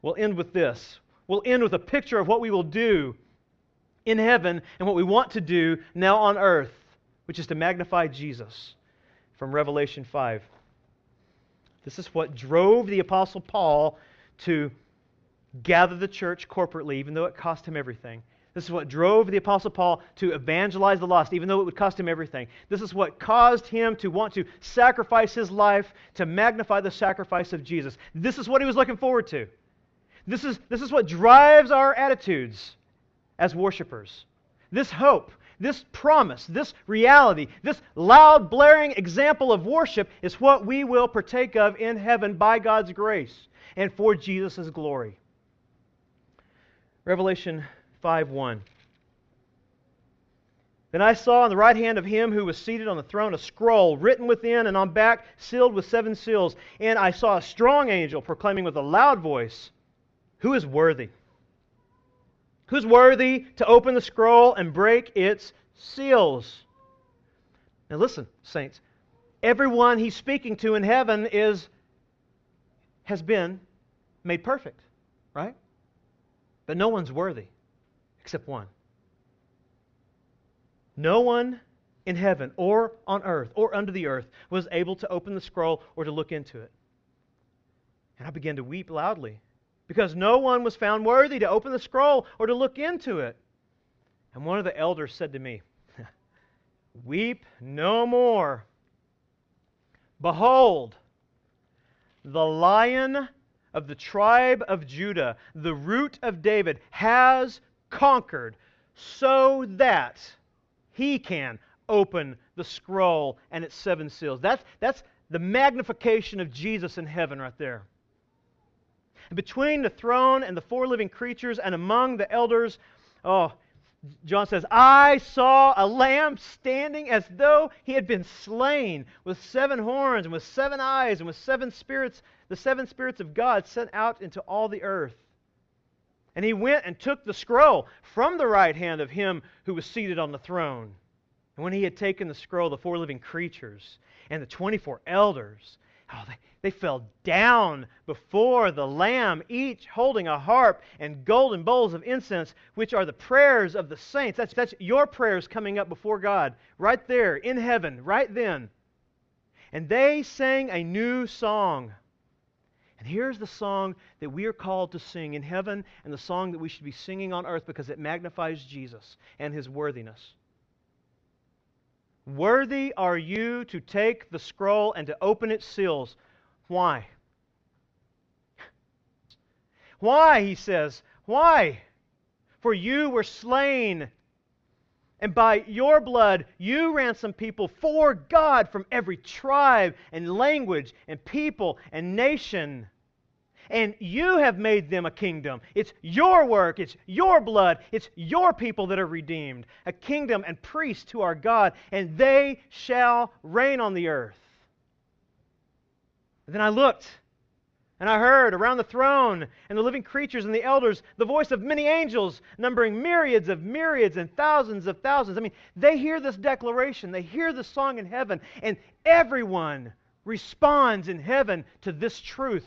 We'll end with this. We'll end with a picture of what we will do in heaven and what we want to do now on earth, which is to magnify Jesus from Revelation 5. This is what drove the Apostle Paul to gather the church corporately, even though it cost him everything. This is what drove the Apostle Paul to evangelize the lost, even though it would cost him everything. This is what caused him to want to sacrifice his life to magnify the sacrifice of Jesus. This is what he was looking forward to. This is, this is what drives our attitudes as worshipers. This hope, this promise, this reality, this loud, blaring example of worship is what we will partake of in heaven by God's grace and for Jesus' glory. Revelation 5 1. Then I saw on the right hand of him who was seated on the throne a scroll written within and on back, sealed with seven seals. And I saw a strong angel proclaiming with a loud voice, Who is worthy? Who's worthy to open the scroll and break its seals? Now listen, saints. Everyone he's speaking to in heaven is has been made perfect, right? But no one's worthy except one. No one in heaven or on earth or under the earth was able to open the scroll or to look into it. And I began to weep loudly because no one was found worthy to open the scroll or to look into it. And one of the elders said to me, Weep no more. Behold, the lion of the tribe of Judah, the root of David, has conquered so that he can open the scroll and its seven seals. That's, that's the magnification of Jesus in heaven right there. Between the throne and the four living creatures and among the elders, oh, John says, I saw a lamb standing as though he had been slain, with seven horns and with seven eyes and with seven spirits, the seven spirits of God sent out into all the earth. And he went and took the scroll from the right hand of him who was seated on the throne. And when he had taken the scroll, the four living creatures and the 24 elders Oh, they, they fell down before the Lamb, each holding a harp and golden bowls of incense, which are the prayers of the saints. That's, that's your prayers coming up before God, right there in heaven, right then. And they sang a new song. And here's the song that we are called to sing in heaven and the song that we should be singing on earth because it magnifies Jesus and his worthiness. Worthy are you to take the scroll and to open its seals. Why? Why, he says. Why? For you were slain, and by your blood you ransomed people for God from every tribe and language and people and nation and you have made them a kingdom. It's your work, it's your blood, it's your people that are redeemed, a kingdom and priests to our God, and they shall reign on the earth. Then I looked, and I heard around the throne and the living creatures and the elders the voice of many angels, numbering myriads of myriads and thousands of thousands. I mean, they hear this declaration, they hear the song in heaven, and everyone responds in heaven to this truth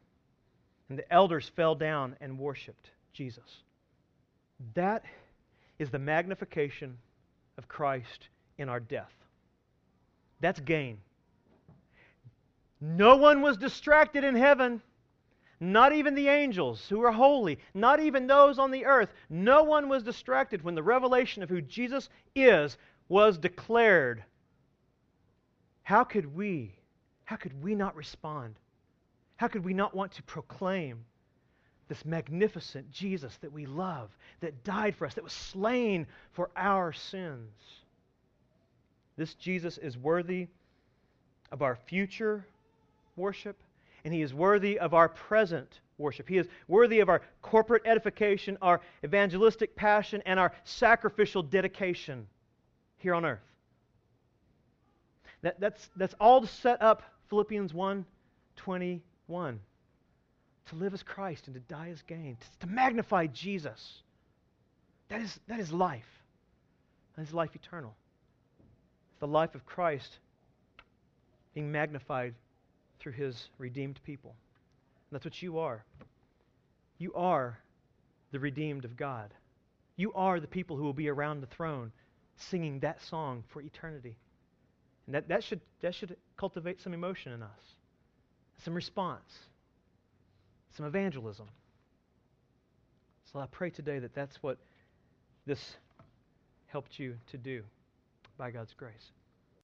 And the elders fell down and worshiped Jesus. That is the magnification of Christ in our death. That's gain. No one was distracted in heaven, not even the angels who are holy, not even those on the earth. No one was distracted when the revelation of who Jesus is was declared. How could we, how could we not respond? How could we not want to proclaim this magnificent Jesus that we love, that died for us, that was slain for our sins? This Jesus is worthy of our future worship, and he is worthy of our present worship. He is worthy of our corporate edification, our evangelistic passion, and our sacrificial dedication here on earth. That, that's, that's all set up Philippians 1 20 one, to live as Christ and to die as gain, to, to magnify Jesus. That is, that is life. That is life eternal. The life of Christ being magnified through his redeemed people. And that's what you are. You are the redeemed of God. You are the people who will be around the throne singing that song for eternity. And that, that, should, that should cultivate some emotion in us some response, some evangelism. So I pray today that that's what this helped you to do by God's grace.